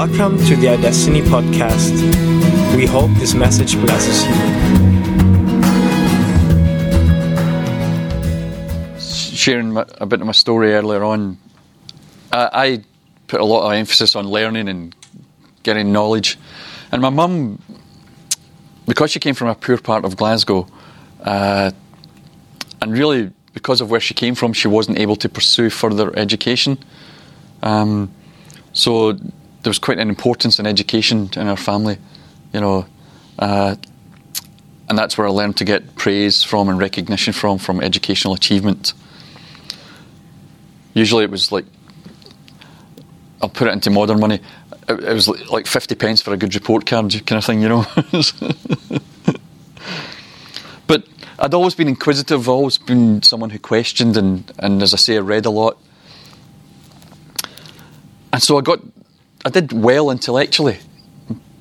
Welcome to the iDestiny podcast. We hope this message blesses you. Sharing my, a bit of my story earlier on, I, I put a lot of emphasis on learning and getting knowledge. And my mum, because she came from a poor part of Glasgow, uh, and really because of where she came from, she wasn't able to pursue further education. Um, so there was quite an importance in education in our family, you know, uh, and that's where I learned to get praise from and recognition from from educational achievement. Usually, it was like I'll put it into modern money. It, was like fifty pence for a good report card, kind of thing, you know. but I'd always been inquisitive, always been someone who questioned, and, and as I say, I read a lot. And so I got I did well intellectually,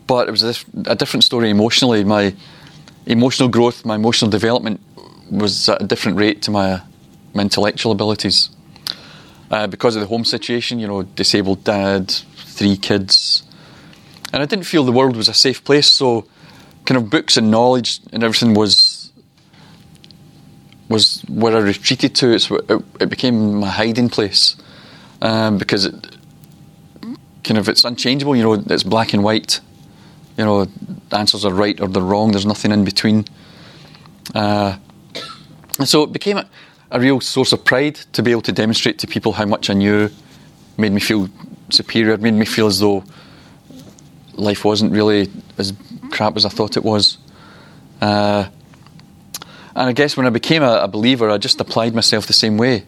but it was a, a different story emotionally. My emotional growth, my emotional development was at a different rate to my, my intellectual abilities. Uh, because of the home situation, you know, disabled dad, three kids. And I didn't feel the world was a safe place, so kind of books and knowledge and everything was was where I retreated to. It's, it, it became my hiding place um, because it, kind of it's unchangeable. You know, it's black and white. You know, the answers are right or they're wrong. There's nothing in between. Uh, and so it became a, a, real source of pride to be able to demonstrate to people how much I knew. Made me feel superior. Made me feel as though life wasn't really as crap as I thought it was. Uh, and I guess when I became a, a believer, I just applied myself the same way.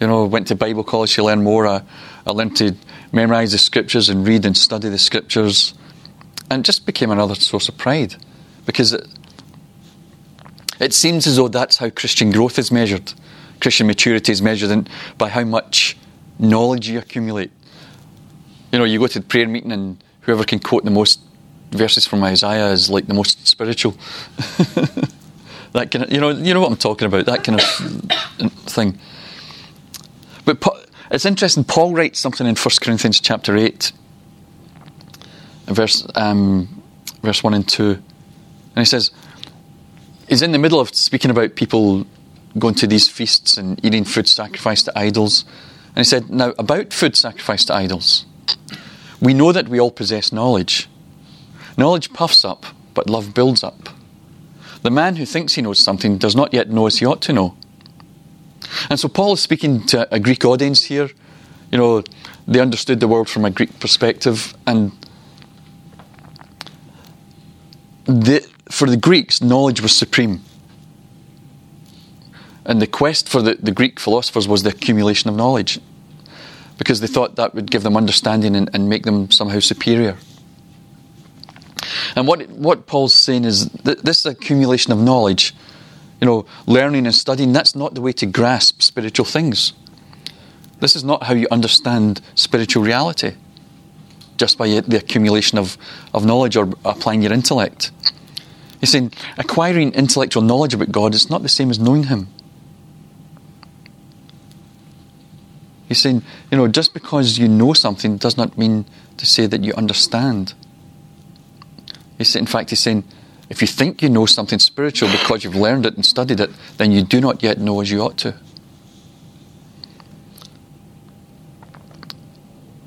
You know, went to Bible college to learn more. I, I learned to memorize the scriptures and read and study the scriptures, and just became another source of pride because it, it seems as though that's how Christian growth is measured. Christian maturity is measured in, by how much knowledge you accumulate. You know, you go to the prayer meeting and whoever can quote the most verses from Isaiah is like the most spiritual. that kind of, you know, you know what I'm talking about. That kind of thing. But it's interesting. Paul writes something in 1 Corinthians chapter eight, verse um, verse one and two, and he says he's in the middle of speaking about people going to these feasts and eating food sacrificed to idols, and he said, "Now about food sacrificed to idols, we know that we all possess knowledge. Knowledge puffs up, but love builds up." The man who thinks he knows something does not yet know as he ought to know. And so Paul is speaking to a Greek audience here. You know, they understood the world from a Greek perspective, and the, for the Greeks, knowledge was supreme. And the quest for the, the Greek philosophers was the accumulation of knowledge, because they thought that would give them understanding and, and make them somehow superior. And what, what Paul's saying is that this accumulation of knowledge you know, learning and studying, that's not the way to grasp spiritual things. This is not how you understand spiritual reality, just by the accumulation of, of knowledge or applying your intellect. He's saying acquiring intellectual knowledge about God is not the same as knowing Him. He's saying, you know, just because you know something does not mean to say that you understand. He's, in fact, he's saying, if you think you know something spiritual because you've learned it and studied it, then you do not yet know as you ought to.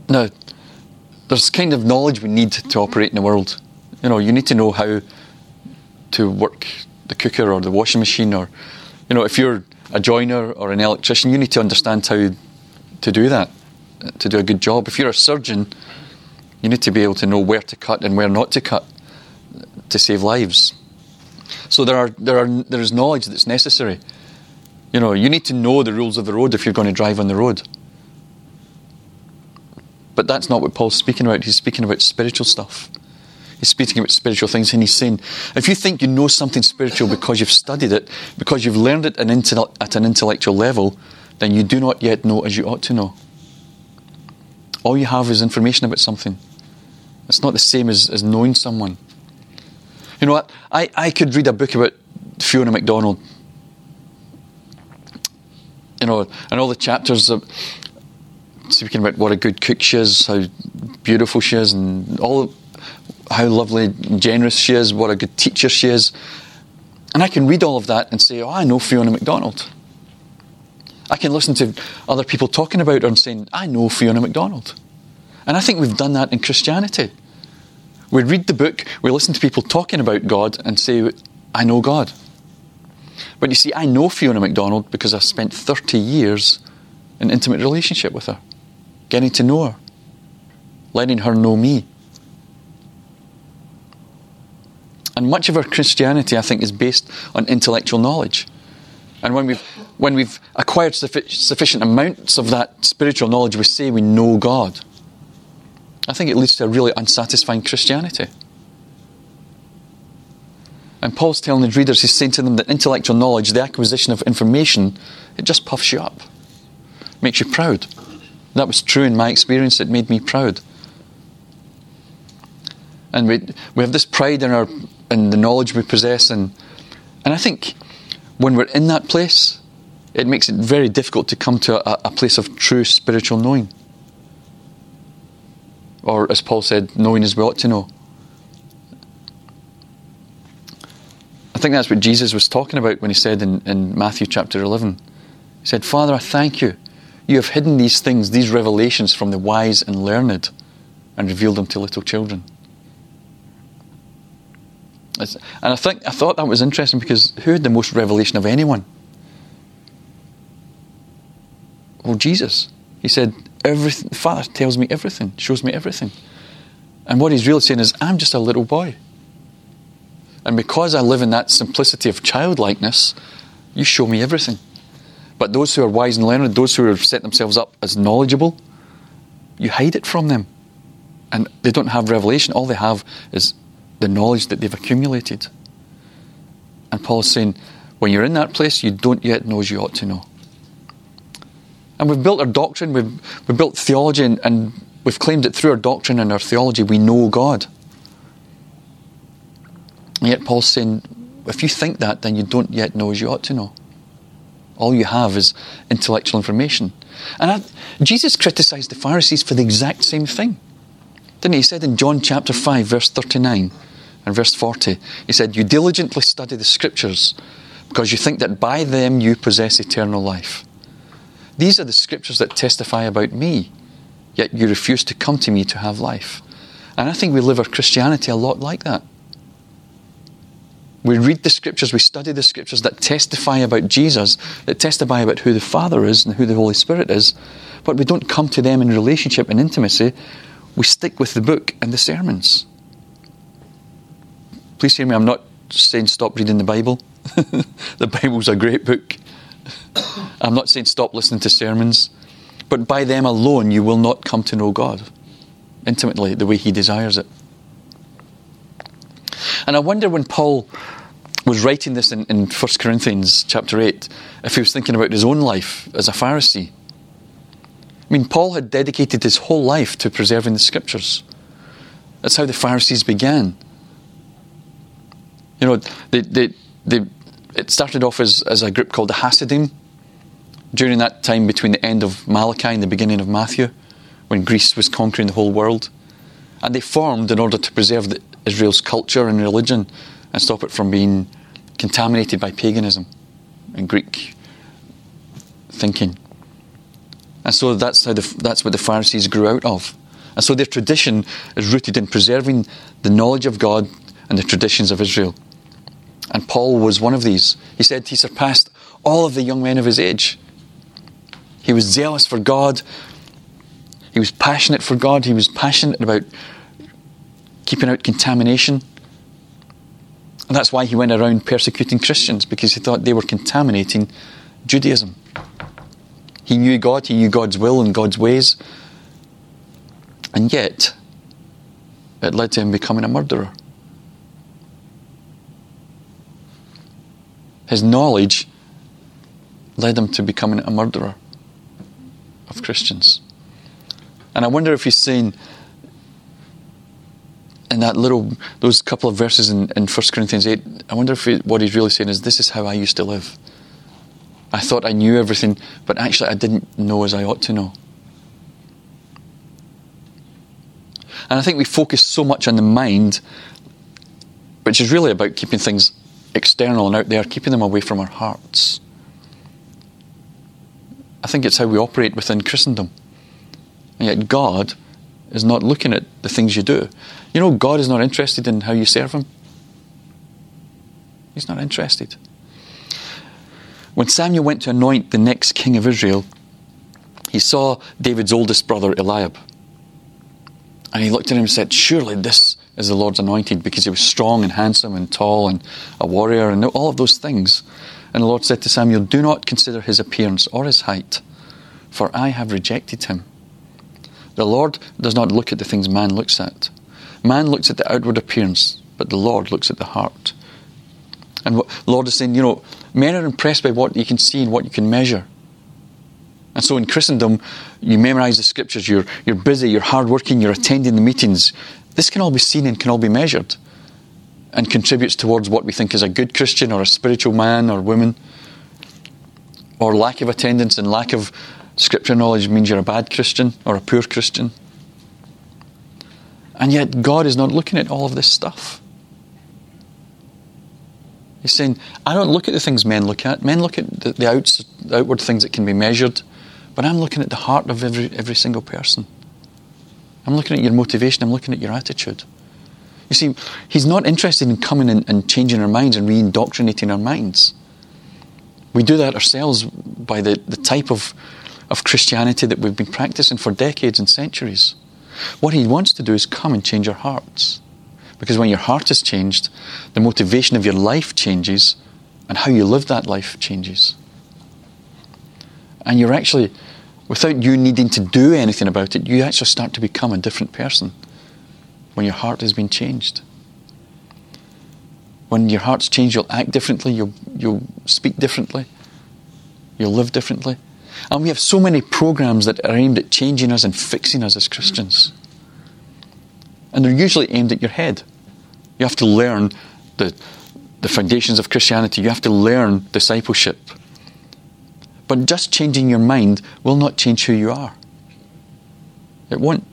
Now, there's kind of knowledge we need to operate in the world. You know, you need to know how to work the cooker or the washing machine, or, you know, if you're a joiner or an electrician, you need to understand how to do that, to do a good job. If you're a surgeon, you need to be able to know where to cut and where not to cut to save lives. So there are there are there is knowledge that's necessary. You know, you need to know the rules of the road if you're going to drive on the road. But that's not what Paul's speaking about. He's speaking about spiritual stuff. He's speaking about spiritual things, and he's saying, if you think you know something spiritual because you've studied it, because you've learned it at an intellectual level, then you do not yet know as you ought to know. All you have is information about something. It's not the same as, as knowing someone. You know what? I, I could read a book about Fiona MacDonald. You know, and all the chapters of speaking about what a good cook she is, how beautiful she is and all how lovely and generous she is, what a good teacher she is. And I can read all of that and say, oh, I know Fiona MacDonald. I can listen to other people talking about her and saying, I know Fiona MacDonald. And I think we've done that in Christianity. We read the book, we listen to people talking about God and say, I know God. But you see, I know Fiona MacDonald because I've spent 30 years in intimate relationship with her, getting to know her, letting her know me. And much of our Christianity, I think, is based on intellectual knowledge. And when we've, when we've acquired suffi- sufficient amounts of that spiritual knowledge, we say we know God. I think it leads to a really unsatisfying Christianity. And Paul's telling his readers, he's saying to them that intellectual knowledge, the acquisition of information, it just puffs you up, makes you proud. That was true in my experience, it made me proud. And we, we have this pride in, our, in the knowledge we possess, and, and I think when we're in that place, it makes it very difficult to come to a, a place of true spiritual knowing or as Paul said, knowing as we ought to know. I think that's what Jesus was talking about when he said in, in Matthew chapter 11. He said, Father, I thank you. You have hidden these things, these revelations from the wise and learned, and revealed them to little children. and I think I thought that was interesting because who had the most revelation of anyone? Well, Jesus. He said, everything, Father tells me everything, shows me everything. And what he's really saying is, I'm just a little boy. And because I live in that simplicity of childlikeness, you show me everything. But those who are wise and learned, those who have set themselves up as knowledgeable, you hide it from them. And they don't have revelation. All they have is the knowledge that they've accumulated. And Paul is saying, when you're in that place, you don't yet know as you ought to know. And we've built our doctrine, we've, we've built theology, and, and we've claimed that through our doctrine and our theology we know God. And yet Paul's saying, if you think that, then you don't yet know as you ought to know. All you have is intellectual information. And I, Jesus criticized the Pharisees for the exact same thing. Didn't he? He said in John chapter 5, verse 39 and verse 40, he said, You diligently study the scriptures because you think that by them you possess eternal life. These are the scriptures that testify about me, yet you refuse to come to me to have life. And I think we live our Christianity a lot like that. We read the scriptures, we study the scriptures that testify about Jesus, that testify about who the Father is and who the Holy Spirit is, but we don't come to them in relationship and intimacy. We stick with the book and the sermons. Please hear me, I'm not saying stop reading the Bible. the Bible's a great book. I'm not saying stop listening to sermons, but by them alone you will not come to know God intimately the way He desires it. And I wonder when Paul was writing this in, in 1 Corinthians chapter 8, if he was thinking about his own life as a Pharisee. I mean, Paul had dedicated his whole life to preserving the scriptures. That's how the Pharisees began. You know, they, they, they, it started off as, as a group called the Hasidim during that time between the end of Malachi and the beginning of Matthew, when Greece was conquering the whole world. And they formed in order to preserve the, Israel's culture and religion and stop it from being contaminated by paganism and Greek thinking. And so that's, how the, that's what the Pharisees grew out of. And so their tradition is rooted in preserving the knowledge of God and the traditions of Israel. And Paul was one of these. He said he surpassed all of the young men of his age. He was zealous for God. He was passionate for God. He was passionate about keeping out contamination. And that's why he went around persecuting Christians, because he thought they were contaminating Judaism. He knew God, he knew God's will and God's ways. And yet, it led to him becoming a murderer. His knowledge led him to becoming a murderer Christians. And I wonder if he's saying in that little, those couple of verses in, in 1 Corinthians 8, I wonder if he, what he's really saying is, This is how I used to live. I thought I knew everything, but actually I didn't know as I ought to know. And I think we focus so much on the mind, which is really about keeping things external and out there, keeping them away from our hearts. I think it's how we operate within Christendom. And yet, God is not looking at the things you do. You know, God is not interested in how you serve Him. He's not interested. When Samuel went to anoint the next king of Israel, he saw David's oldest brother, Eliab. And he looked at him and said, Surely this is the Lord's anointed, because he was strong and handsome and tall and a warrior and all of those things. And the Lord said to Samuel, Do not consider his appearance or his height, for I have rejected him. The Lord does not look at the things man looks at. Man looks at the outward appearance, but the Lord looks at the heart. And what the Lord is saying, you know, men are impressed by what you can see and what you can measure. And so in Christendom, you memorize the scriptures, you're, you're busy, you're hardworking, you're attending the meetings. This can all be seen and can all be measured and contributes towards what we think is a good Christian or a spiritual man or woman. Or lack of attendance and lack of scripture knowledge means you're a bad Christian or a poor Christian. And yet, God is not looking at all of this stuff. He's saying, I don't look at the things men look at. Men look at the, the, outs, the outward things that can be measured, but I'm looking at the heart of every, every single person. I'm looking at your motivation, I'm looking at your attitude. You see, He's not interested in coming and, changing our minds and re indoctrinating our minds. We do that ourselves by the, the type of, of Christianity that we've been practicing for decades and centuries. What He wants to do is come and change our hearts. Because when your heart is changed, the motivation of your life changes, and how you live that life changes. And you're actually, without you needing to do anything about it, you actually start to become a different person when your heart has been changed. When your heart's changed, you'll act differently, you'll, you'll speak differently, you'll live differently. And we have so many programs that are aimed at changing us and fixing us as Christians. And they're usually aimed at your head. You have to learn the, the foundations of Christianity, you have to learn discipleship. But just changing your mind will not change who you are. It won't.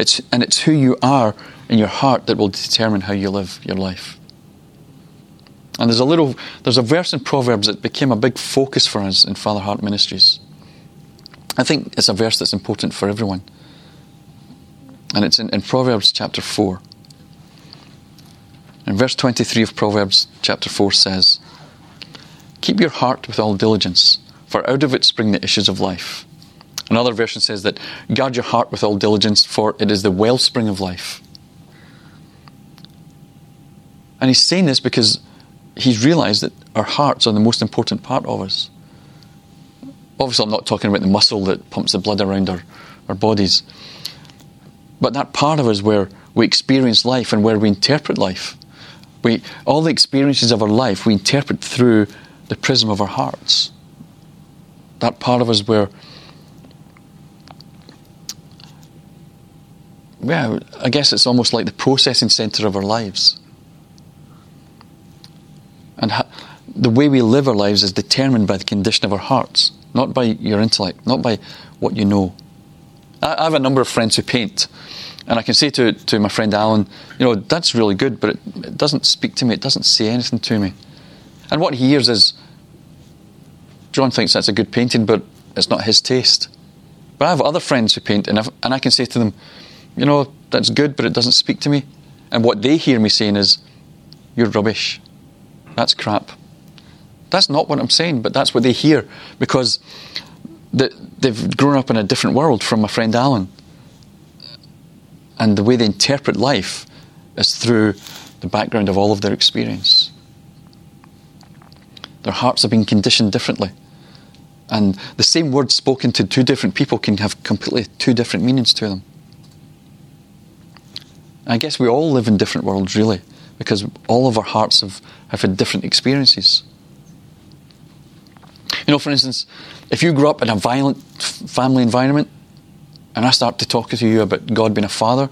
It's, and it's who you are in your heart that will determine how you live your life. And there's a little, there's a verse in Proverbs that became a big focus for us in Father Heart Ministries. I think it's a verse that's important for everyone. And it's in, in Proverbs chapter 4. And verse 23 of Proverbs chapter 4 says, Keep your heart with all diligence, for out of it spring the issues of life. Another version says that guard your heart with all diligence, for it is the wellspring of life. And he's saying this because he's realized that our hearts are the most important part of us. Obviously, I'm not talking about the muscle that pumps the blood around our, our bodies, but that part of us where we experience life and where we interpret life. We, all the experiences of our life we interpret through the prism of our hearts. That part of us where yeah, I guess it's almost like the processing center of our lives. And ha- the way we live our lives is determined by the condition of our hearts, not by your intellect, not by what you know. I, I have a number of friends who paint, and I can say to, to my friend Alan, you know, that's really good, but it, it doesn't speak to me, it doesn't say anything to me. And what he hears is, John thinks that's a good painting, but it's not his taste. But I have other friends who paint, and, and I can say to them, you know, that's good, but it doesn't speak to me. And what they hear me saying is, you're rubbish. That's crap. That's not what I'm saying, but that's what they hear because they've grown up in a different world from my friend Alan. And the way they interpret life is through the background of all of their experience. Their hearts have been conditioned differently. And the same word spoken to two different people can have completely two different meanings to them. I guess we all live in different worlds, really, because all of our hearts have, have had different experiences. You know, for instance, if you grew up in a violent family environment and I start to talk to you about God being a father,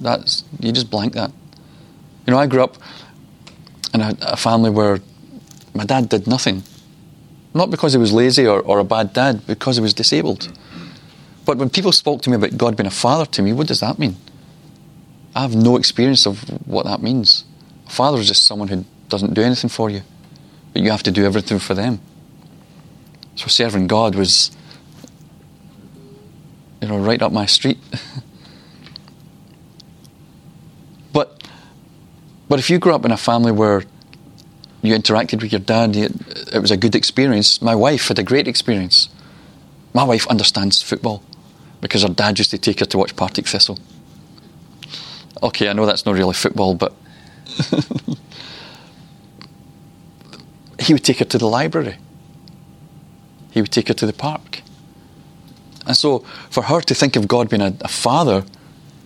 that's, you just blank that. You know, I grew up in a, a family where my dad did nothing. Not because he was lazy or, or a bad dad, because he was disabled. But when people spoke to me about God being a father to me, what does that mean? I have no experience of what that means. A father is just someone who doesn't do anything for you, but you have to do everything for them. So serving God was, you know, right up my street. but, but if you grew up in a family where you interacted with your dad, it was a good experience. My wife had a great experience. My wife understands football because her dad used to take her to watch Partick Thistle. Okay, I know that's not really football, but he would take her to the library. He would take her to the park. And so, for her to think of God being a, a father,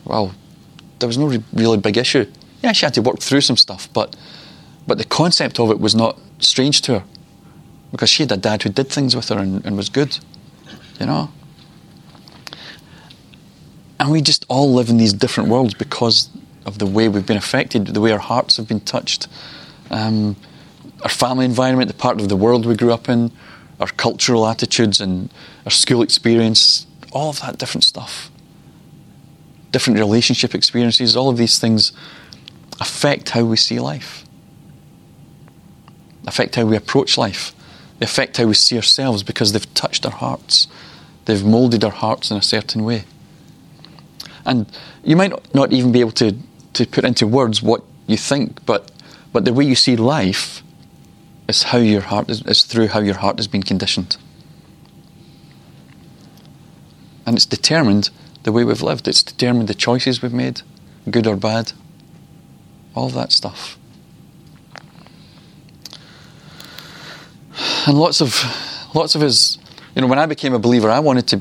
well, there was no re- really big issue. Yeah, she had to work through some stuff, but but the concept of it was not strange to her because she had a dad who did things with her and, and was good, you know. And we just all live in these different worlds because of the way we've been affected, the way our hearts have been touched, um, our family environment, the part of the world we grew up in, our cultural attitudes and our school experience, all of that different stuff. Different relationship experiences, all of these things affect how we see life, affect how we approach life, they affect how we see ourselves because they've touched our hearts, they've moulded our hearts in a certain way. And you might not even be able to, to put into words what you think, but, but the way you see life is how your heart is, is through how your heart has been conditioned. And it's determined the way we've lived. It's determined the choices we've made, good or bad. All that stuff. And lots of lots of his you know, when I became a believer I wanted to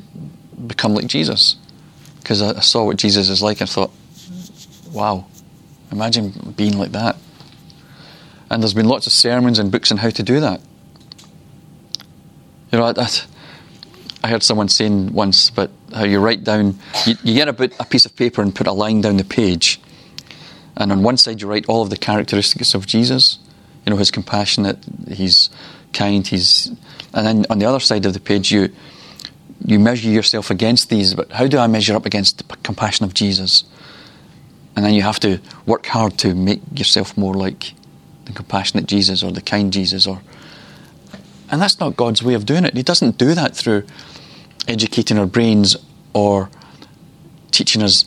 become like Jesus because I, I saw what Jesus is like and thought, wow, imagine being like that. And there's been lots of sermons and books on how to do that. You know, I, I, heard someone saying once about how you write down, you, you get a, bit, a piece of paper and put a line down the page. And on one side, you write all of the characteristics of Jesus. You know, he's compassionate, he's kind, he's. And then on the other side of the page, you you measure yourself against these, but how do I measure up against the compassion of Jesus? And then you have to work hard to make yourself more like the compassionate Jesus or the kind Jesus or and that's not God's way of doing it. He doesn't do that through educating our brains or teaching us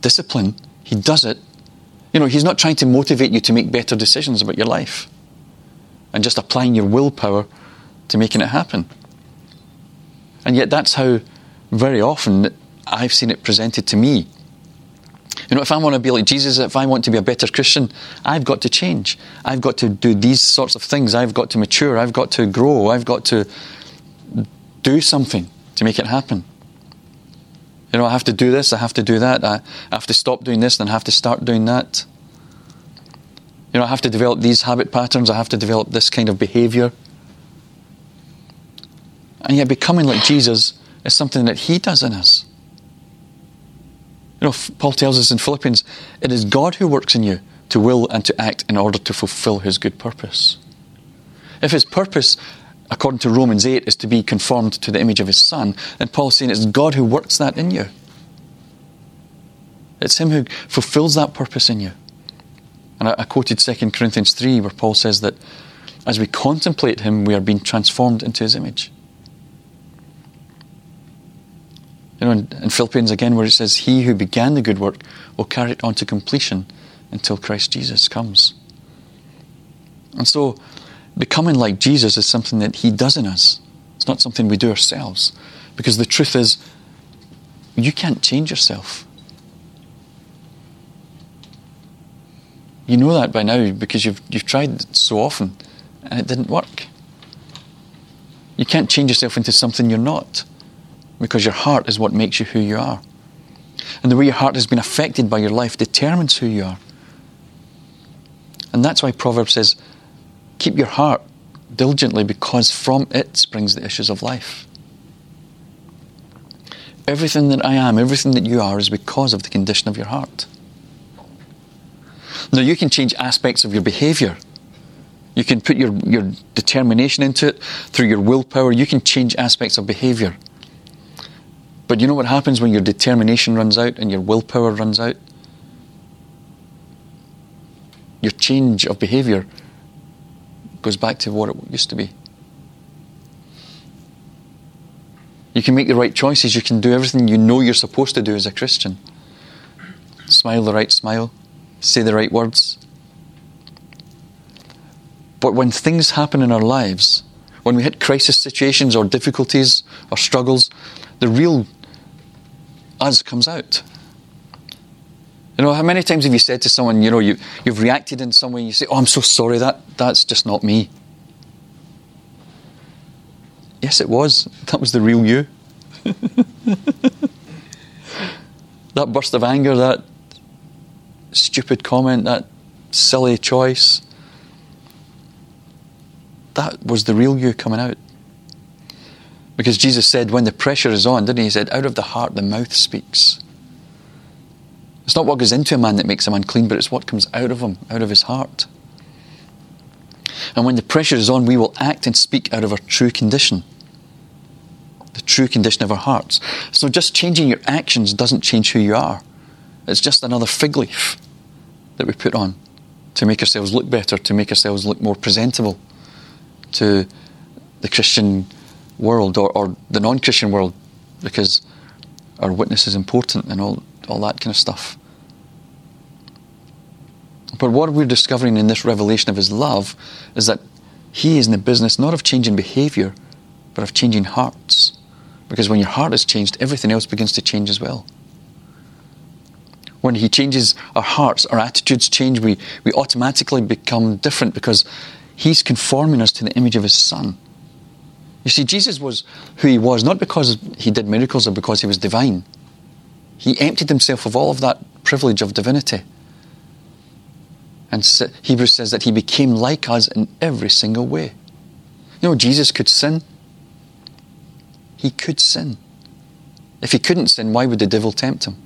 discipline. He does it. You know, he's not trying to motivate you to make better decisions about your life and just applying your willpower to making it happen. And yet, that's how very often I've seen it presented to me. You know, if I want to be like Jesus, if I want to be a better Christian, I've got to change. I've got to do these sorts of things. I've got to mature. I've got to grow. I've got to do something to make it happen. You know, I have to do this, I have to do that, I have to stop doing this, and I have to start doing that. You know, I have to develop these habit patterns, I have to develop this kind of behavior. And yet, becoming like Jesus is something that He does in us. You know, Paul tells us in Philippians, it is God who works in you to will and to act in order to fulfill His good purpose. If His purpose, according to Romans 8, is to be conformed to the image of His Son, then Paul's saying it's God who works that in you. It's Him who fulfills that purpose in you. And I, I quoted 2 Corinthians 3, where Paul says that as we contemplate Him, we are being transformed into His image. You know, in, in Philippians again, where it says, He who began the good work will carry it on to completion until Christ Jesus comes. And so, becoming like Jesus is something that He does in us. It's not something we do ourselves. Because the truth is, you can't change yourself. You know that by now because you've, you've tried so often and it didn't work. You can't change yourself into something you're not because your heart is what makes you who you are. And the way your heart has been affected by your life determines who you are. And that's why Proverbs says, Keep your heart diligently because from it springs the issues of life. Everything that I am, everything that you are, is because of the condition of your heart. Now, you can change aspects of your behavior. You can put your, your determination into it through your willpower. You can change aspects of behavior. But you know what happens when your determination runs out and your willpower runs out? Your change of behaviour goes back to what it used to be. You can make the right choices. You can do everything you know you're supposed to do as a Christian. Smile the right smile, say the right words. But when things happen in our lives, when we hit crisis situations or difficulties or struggles, the real us comes out. You know, how many times have you said to someone, you know, you, you've reacted in some way, you say, Oh, I'm so sorry, that, that's just not me. Yes, it was. That was the real you. that burst of anger, that stupid comment, that silly choice, that was the real you coming out. Because Jesus said, when the pressure is on, didn't he? He said, out of the heart the mouth speaks. It's not what goes into a man that makes him unclean, but it's what comes out of him, out of his heart. And when the pressure is on, we will act and speak out of our true condition. The true condition of our hearts. So just changing your actions doesn't change who you are. It's just another fig leaf that we put on to make ourselves look better, to make ourselves look more presentable to the Christian world or, or the non Christian world because our witness is important and all, all that kind of stuff. But what we're discovering in this revelation of His love is that He is in the business not of changing behaviour, but of changing hearts. Because when your heart is changed, everything else begins to change as well. When He changes our hearts, our attitudes change, we, we automatically become different because He's conforming us to the image of His Son. You see, Jesus was who He was, not because He did miracles or because He was divine. He emptied Himself of all of that privilege of divinity. And Hebrews says that He became like us in every single way. You know, Jesus could sin. He could sin. If He couldn't sin, why would the devil tempt Him?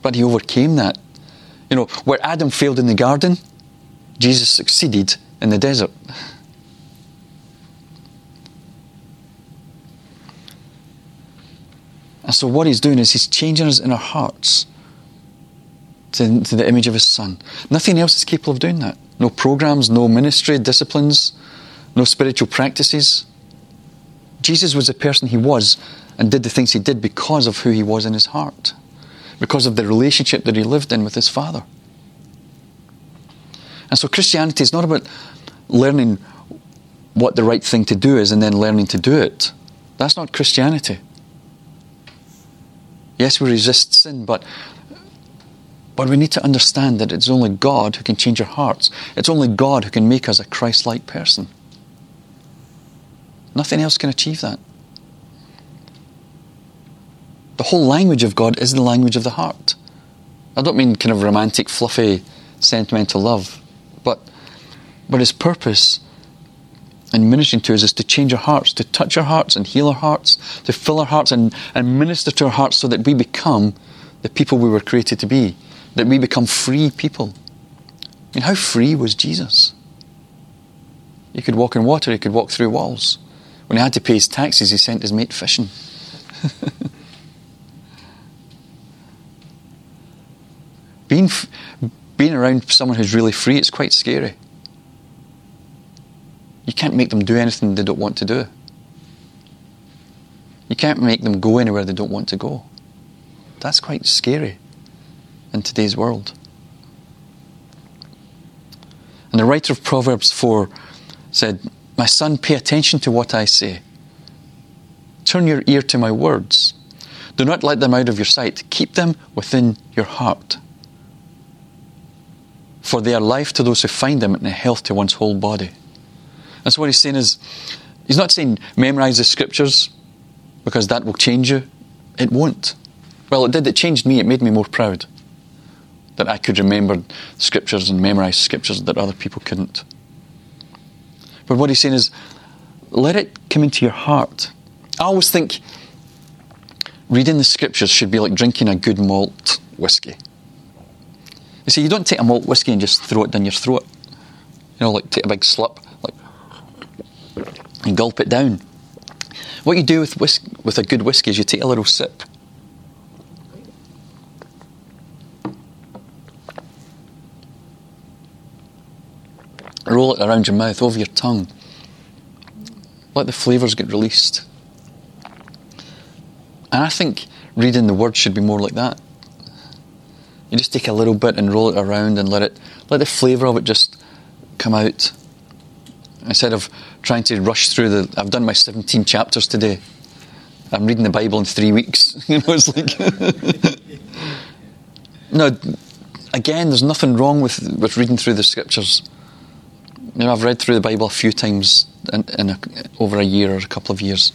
But He overcame that. You know, where Adam failed in the garden, Jesus succeeded in the desert. And so, what he's doing is he's changing us in our hearts to, to, the image of his son. Nothing else is capable of doing that. No programs, no ministry, disciplines, no spiritual practices. Jesus was the person he was and did the things he did because of who he was in his heart, because of the relationship that he lived in with his father. And so Christianity is not about learning what the right thing to do is and then learning to do it. That's not Christianity. Yes, we resist sin, but but we need to understand that it's only God who can change our hearts. It's only God who can make us a Christ like person. Nothing else can achieve that. The whole language of God is the language of the heart. I don't mean kind of romantic, fluffy, sentimental love. But, but his purpose in ministering to us is to change our hearts, to touch our hearts and heal our hearts, to fill our hearts and, and minister to our hearts so that we become the people we were created to be, that we become free people. I mean, how free was Jesus? He could walk in water, he could walk through walls. When he had to pay his taxes, he sent his mate fishing. being, being around someone who's really free, it's quite scary. You can't make them do anything they don't want to do. You can't make them go anywhere they don't want to go. That's quite scary in today's world. And the writer of Proverbs 4 said, My son, pay attention to what I say. Turn your ear to my words. Do not let them out of your sight. Keep them within your heart for they are life to those who find them and health to one's whole body. That's what he's saying is, he's not saying memorize the scriptures because that will change you. It won't. Well, it did. It changed me. It made me more proud that I could remember scriptures and memorize scriptures that other people couldn't. But what he's saying is, let it come into your heart. I always think reading the scriptures should be like drinking a good malt whiskey. You see, you don't take a malt whiskey and just throw it down your throat. You know, like take a big like, and gulp it down. What you do with, whisk- with a good whiskey is you take a little sip. Roll it around your mouth, over your tongue. Let the flavours get released. And I think reading the word should be more like that. You just take a little bit and roll it around and let it let the flavour of it just come out. Instead of trying to rush through the I've done my 17 chapters today. I'm reading the Bible in three weeks. You know, it's like No again, there's nothing wrong with, with reading through the scriptures. You know, I've read through the Bible a few times in, in a, over a year or a couple of years.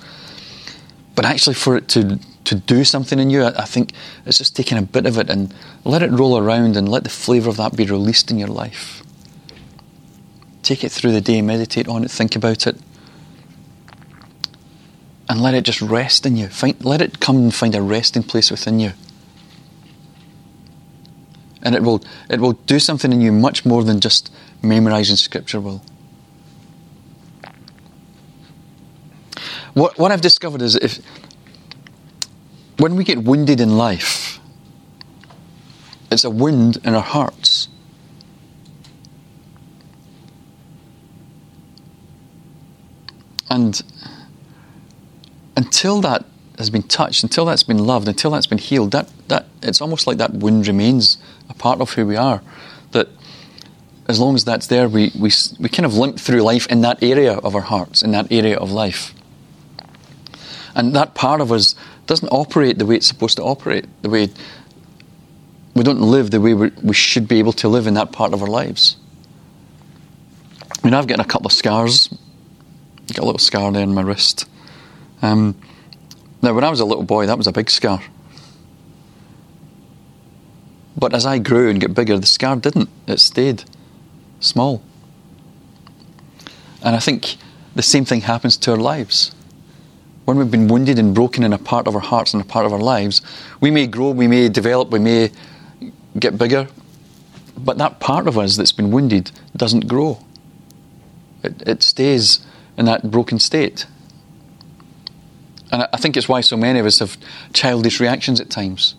But actually, for it to to do something in you, I, I think it's just taking a bit of it and let it roll around and let the flavour of that be released in your life. Take it through the day, meditate on it, think about it, and let it just rest in you. Find, let it come and find a resting place within you. And it will, it will do something in you much more than just memorizing scripture will. What, what I've discovered is if when we get wounded in life, it's a wound in our hearts. And until that has been touched, until that's been loved, until that's been healed, that, that it's almost like that wound remains a part of who we are. That as long as that's there, we, we, we kind of limp through life in that area of our hearts, in that area of life. And that part of us doesn't operate the way it's supposed to operate, the way we don't live the way we should be able to live in that part of our lives. I mean, I've gotten a couple of scars. Got a little scar there on my wrist. Um, now, when I was a little boy, that was a big scar. But as I grew and got bigger, the scar didn't. It stayed small. And I think the same thing happens to our lives when we've been wounded and broken in a part of our hearts and a part of our lives, we may grow, we may develop, we may get bigger, but that part of us that's been wounded doesn't grow. It, it stays in that broken state. And I think it's why so many of us have childish reactions at times.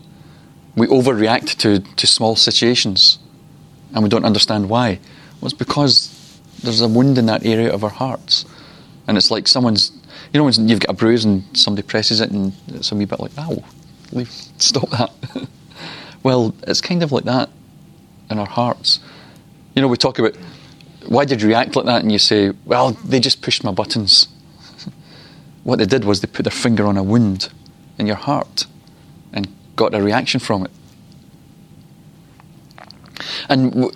We overreact to, to small situations and we don't understand why. Well, it's because there's a wound in that area of our hearts. And it's like someone's you know, when you've got a bruise and somebody presses it and it's a wee bit like, ow, leave, stop that. well, it's kind of like that in our hearts. You know, we talk about why did you react like that, and you say, well, they just pushed my buttons. what they did was they put their finger on a wound in your heart and got a reaction from it. And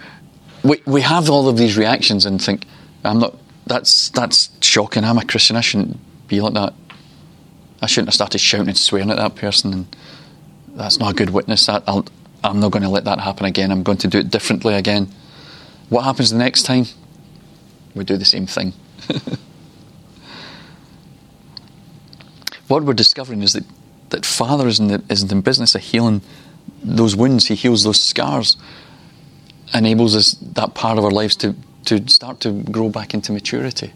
we, we have all of these reactions and think, I'm not, that's, that's shocking, I'm a Christian, I shouldn't be like that. I shouldn't have started shouting and swearing at that person, and that's not a good witness. That i am not going to let that happen again. I'm going to do it differently again. What happens the next time? We do the same thing. what we're discovering is that, that Father is in, the, is in business of healing those wounds, He heals those scars, enables us that part of our lives to, to start to grow back into maturity.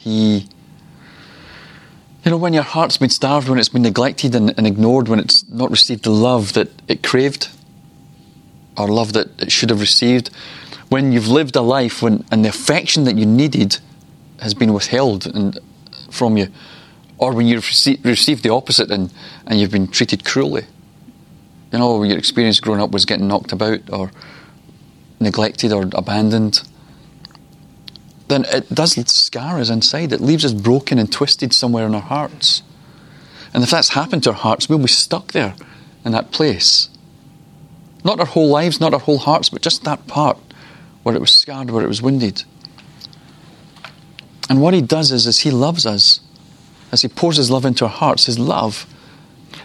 He, you know, when your heart's been starved, when it's been neglected and, and ignored, when it's not received the love that it craved or love that it should have received, when you've lived a life when, and the affection that you needed has been withheld and, from you, or when you've received the opposite and, and you've been treated cruelly. You know, your experience growing up was getting knocked about or neglected or abandoned then it does scar us inside. It leaves us broken and twisted somewhere in our hearts. And if that's happened to our hearts, we'll be stuck there in that place. Not our whole lives, not our whole hearts, but just that part where it was scarred, where it was wounded. And what he does is, is he loves us. As he pours his love into our hearts, his love.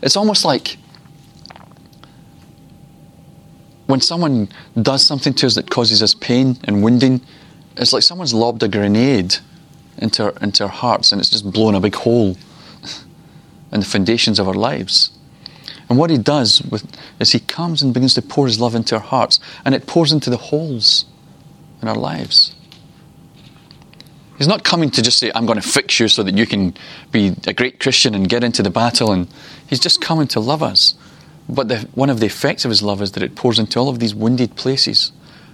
It's almost like when someone does something to us that causes us pain and wounding, it's like someone's lobbed a grenade into our, into our hearts and it's just blown a big hole in the foundations of our lives. And what he does with, is he comes and begins to pour his love into our hearts and it pours into the holes in our lives. He's not coming to just say, I'm going to fix you so that you can be a great Christian and get into the battle. And He's just coming to love us. But the, one of the effects of His love is that it pours into all of these wounded places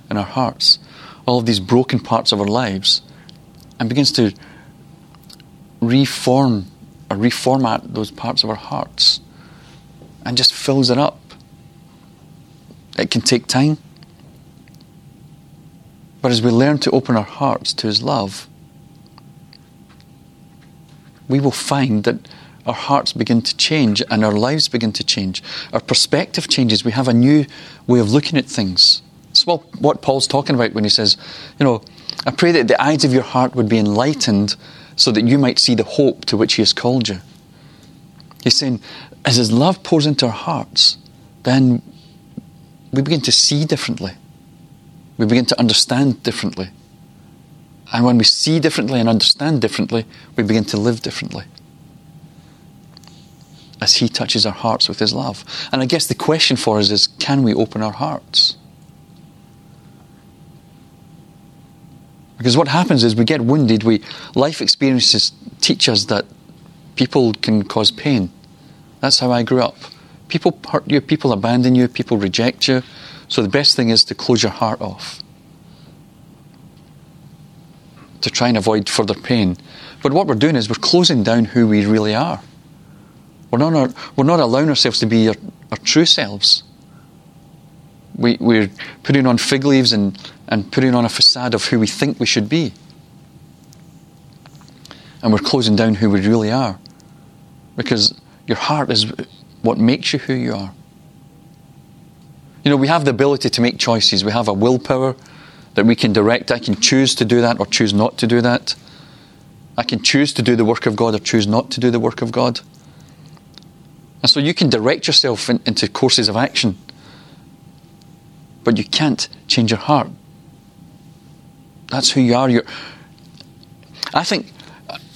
in our hearts, all of these broken parts of our lives, and begins to reform or reformat those parts of our hearts and just fills it up. It can take time. But as we learn to open our hearts to His love, we will find that our hearts begin to change and our lives begin to change. Our perspective changes. We have a new way of looking at things. It's what Paul's talking about when he says, you know, I pray that the eyes of your heart would be enlightened so that you might see the hope to which he has called you. He's saying, as his love pours into our hearts, then we begin to see differently. We begin to understand differently. And when we see differently and understand differently, we begin to live differently. As He touches our hearts with His love. And I guess the question for us is can we open our hearts? Because what happens is we get wounded, we, life experiences teach us that people can cause pain. That's how I grew up. People hurt you, people abandon you, people reject you. So the best thing is to close your heart off to try and avoid further pain. But what we're doing is we're closing down who we really are. We're not, we're not allowing ourselves to be our, our true selves. We, we're putting on fig leaves and, and putting on a facade of who we think we should be. And we're closing down who we really are. Because your heart is what makes you who you are. You know, we have the ability to make choices. We have a willpower that we can direct. I can choose to do that or choose not to do that. I can choose to do the work of God or choose not to do the work of God. And so you can direct yourself in, into courses of action, but you can't change your heart. That's who you are. You're, I think,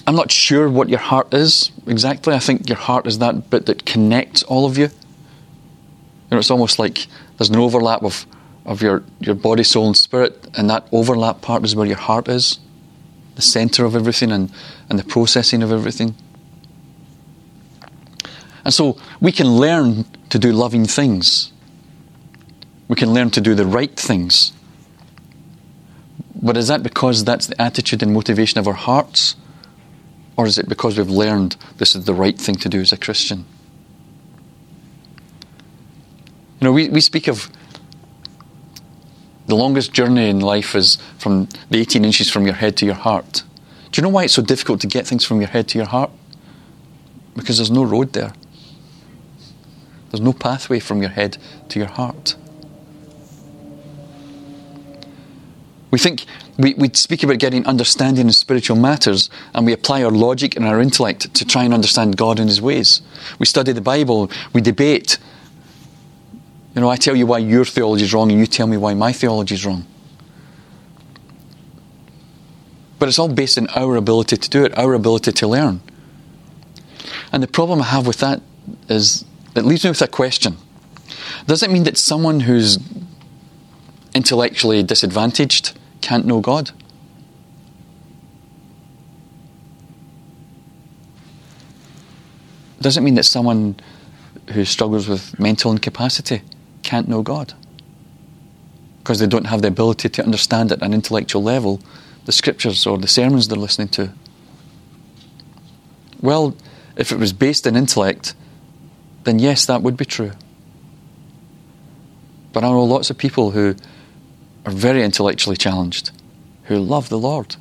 I'm not sure what your heart is exactly. I think your heart is that bit that connects all of you. You know, it's almost like there's an overlap of of your, your body, soul, and spirit, and that overlap part is where your heart is, the center of everything and, and the processing of everything. And so we can learn to do loving things. We can learn to do the right things. But is that because that's the attitude and motivation of our hearts? Or is it because we've learned this is the right thing to do as a Christian? You know, we, we speak of the longest journey in life is from the 18 inches from your head to your heart. Do you know why it's so difficult to get things from your head to your heart? Because there's no road there. There's no pathway from your head to your heart. We think we, we speak about getting understanding in spiritual matters and we apply our logic and our intellect to try and understand God and His ways. We study the Bible, we debate, you know, I tell you why your theology is wrong and you tell me why my theology is wrong. But it's all based on our ability to do it, our ability to learn. And the problem I have with that is it leaves me with a question. Does it mean that someone who's intellectually disadvantaged can't know God? Doesn't mean that someone who struggles with mental incapacity can't know God because they don't have the ability to understand at an intellectual level the scriptures or the sermons they're listening to. Well, if it was based in intellect, then yes, that would be true. But I know lots of people who are very intellectually challenged who love the Lord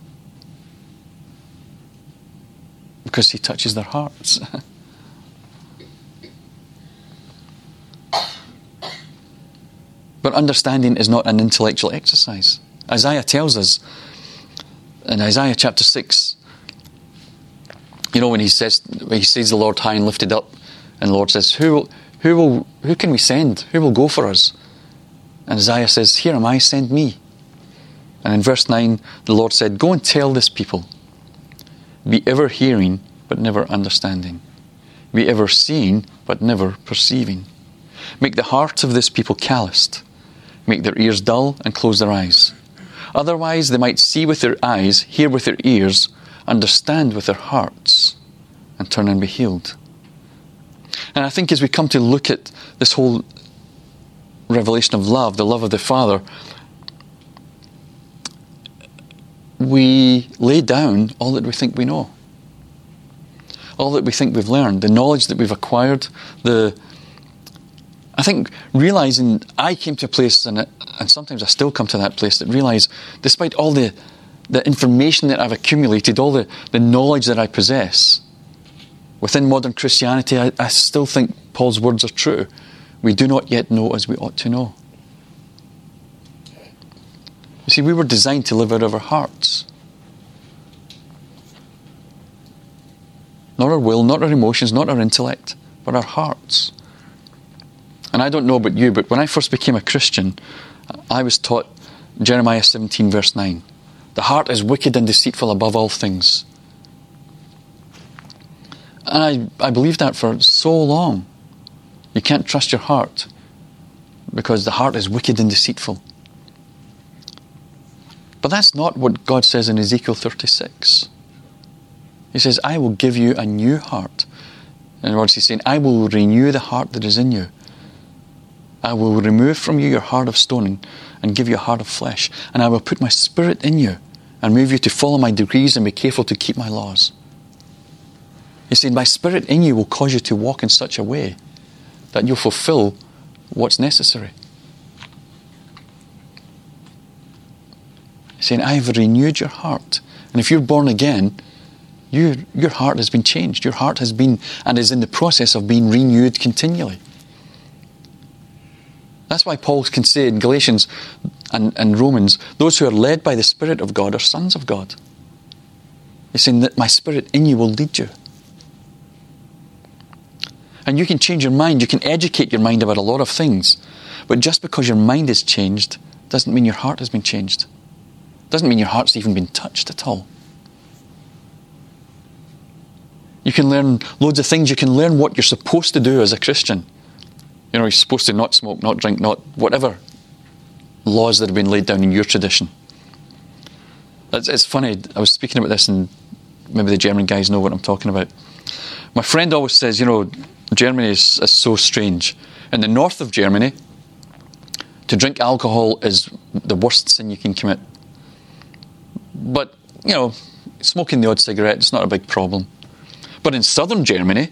because He touches their hearts. But understanding is not an intellectual exercise. Isaiah tells us in Isaiah chapter 6, you know, when he says, when he sees the Lord high and lifted up, and the Lord says, who who will, who can we send? Who will go for us? And Isaiah says, Here am I, send me. And in verse 9, the Lord said, Go and tell this people, be ever hearing, but never understanding, be ever seeing, but never perceiving. Make the hearts of this people calloused Make their ears dull and close their eyes. Otherwise, they might see with their eyes, hear with their ears, understand with their hearts, and turn and be healed. And I think as we come to look at this whole revelation of love, the love of the Father, we lay down all that we think we know, all that we think we've learned, the knowledge that we've acquired, the I think realizing I came to a place, and, and sometimes I still come to that place, that realize, despite all the, the information that I've accumulated, all the, the knowledge that I possess, within modern Christianity, I, I still think Paul's words are true. We do not yet know as we ought to know. You see, we were designed to live out of our hearts. Not our will, not our emotions, not our intellect, but our hearts. And I don't know about you, but when I first became a Christian, I was taught Jeremiah 17, verse 9. The heart is wicked and deceitful above all things. And I, I believed that for so long. You can't trust your heart because the heart is wicked and deceitful. But that's not what God says in Ezekiel 36. He says, I will give you a new heart. In other words, he's saying, I will renew the heart that is in you. I will remove from you your heart of stone and give you a heart of flesh. And I will put my spirit in you and move you to follow my decrees and be careful to keep my laws. He said, My spirit in you will cause you to walk in such a way that you'll fulfill what's necessary. Saying, I have renewed your heart. And if you're born again, you, your heart has been changed. Your heart has been and is in the process of being renewed continually. That's why Paul can say in Galatians and, and Romans, those who are led by the Spirit of God are sons of God. He's saying that my Spirit in you will lead you. And you can change your mind, you can educate your mind about a lot of things. But just because your mind is changed doesn't mean your heart has been changed. Doesn't mean your heart's even been touched at all. You can learn loads of things. You can learn what you're supposed to do as a Christian. You know, you're supposed to not smoke, not drink, not whatever laws that have been laid down in your tradition. It's, it's funny, I was speaking about this, and maybe the German guys know what I'm talking about. My friend always says, you know, Germany is, is so strange. In the north of Germany, to drink alcohol is the worst sin you can commit. But, you know, smoking the odd cigarette, is not a big problem. But in southern Germany,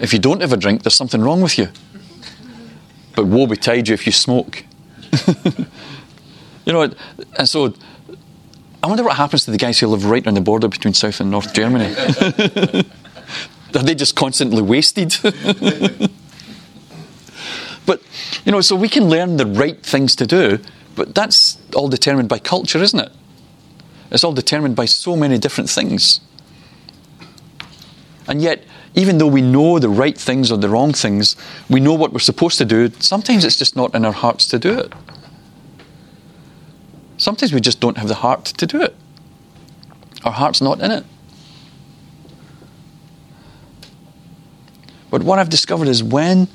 if you don't have a drink, there's something wrong with you. But woe betide you if you smoke. you know, and so I wonder what happens to the guys who live right on the border between South and North Germany. Are they just constantly wasted? but, you know, so we can learn the right things to do, but that's all determined by culture, isn't it? It's all determined by so many different things. And yet, even though we know the right things or the wrong things, we know what we're supposed to do, sometimes it's just not in our hearts to do it. Sometimes we just don't have the heart to do it. Our heart's not in it. But what I've discovered is when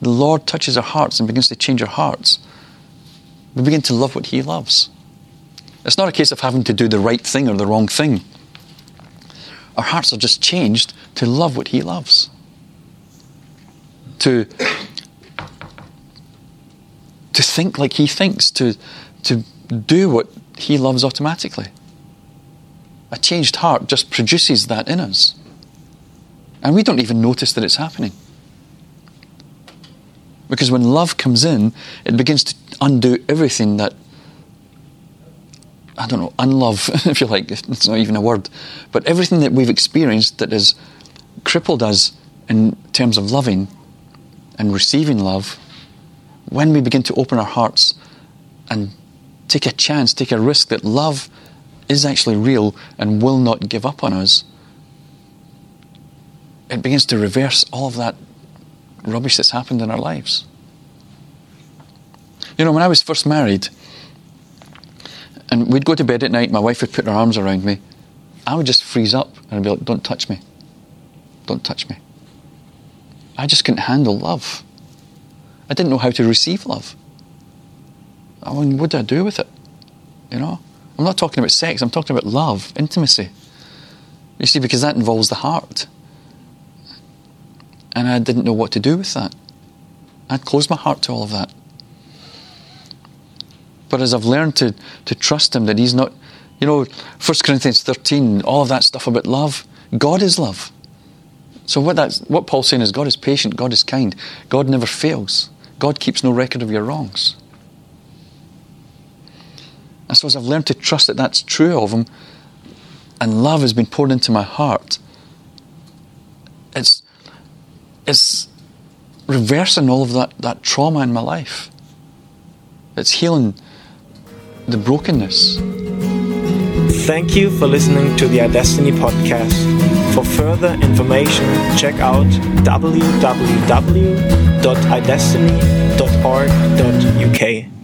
the Lord touches our hearts and begins to change our hearts, we begin to love what He loves. It's not a case of having to do the right thing or the wrong thing. Our hearts are just changed to love what He loves. To, to think like He thinks, to, to do what He loves automatically. A changed heart just produces that in us. And we don't even notice that it's happening. Because when love comes in, it begins to undo everything that I don't know, unlove, if you like, it's not even a word, but everything that we've experienced that has crippled us in terms of loving and receiving love, when we begin to open our hearts and take a chance, take a risk that love is actually real and will not give up on us, it begins to reverse all of that rubbish that's happened in our lives. You know, when I was first married, and we'd go to bed at night, my wife would put her arms around me. I would just freeze up and I'd be like, don't touch me. Don't touch me. I just couldn't handle love. I didn't know how to receive love. I mean, what do I do with it? You know? I'm not talking about sex, I'm talking about love, intimacy. You see, because that involves the heart. And I didn't know what to do with that. I'd closed my heart to all of that. But as I've learned to, to trust Him, that He's not, you know, 1 Corinthians 13, all of that stuff about love, God is love. So what, that's, what Paul's saying is God is patient, God is kind, God never fails, God keeps no record of your wrongs. And so as I've learned to trust that that's true of Him, and love has been poured into my heart, it's, it's reversing all of that, that trauma in my life. It's healing the brokenness. Thank you for listening to the iDestiny podcast. For further information, check out www.idestiny.org.uk.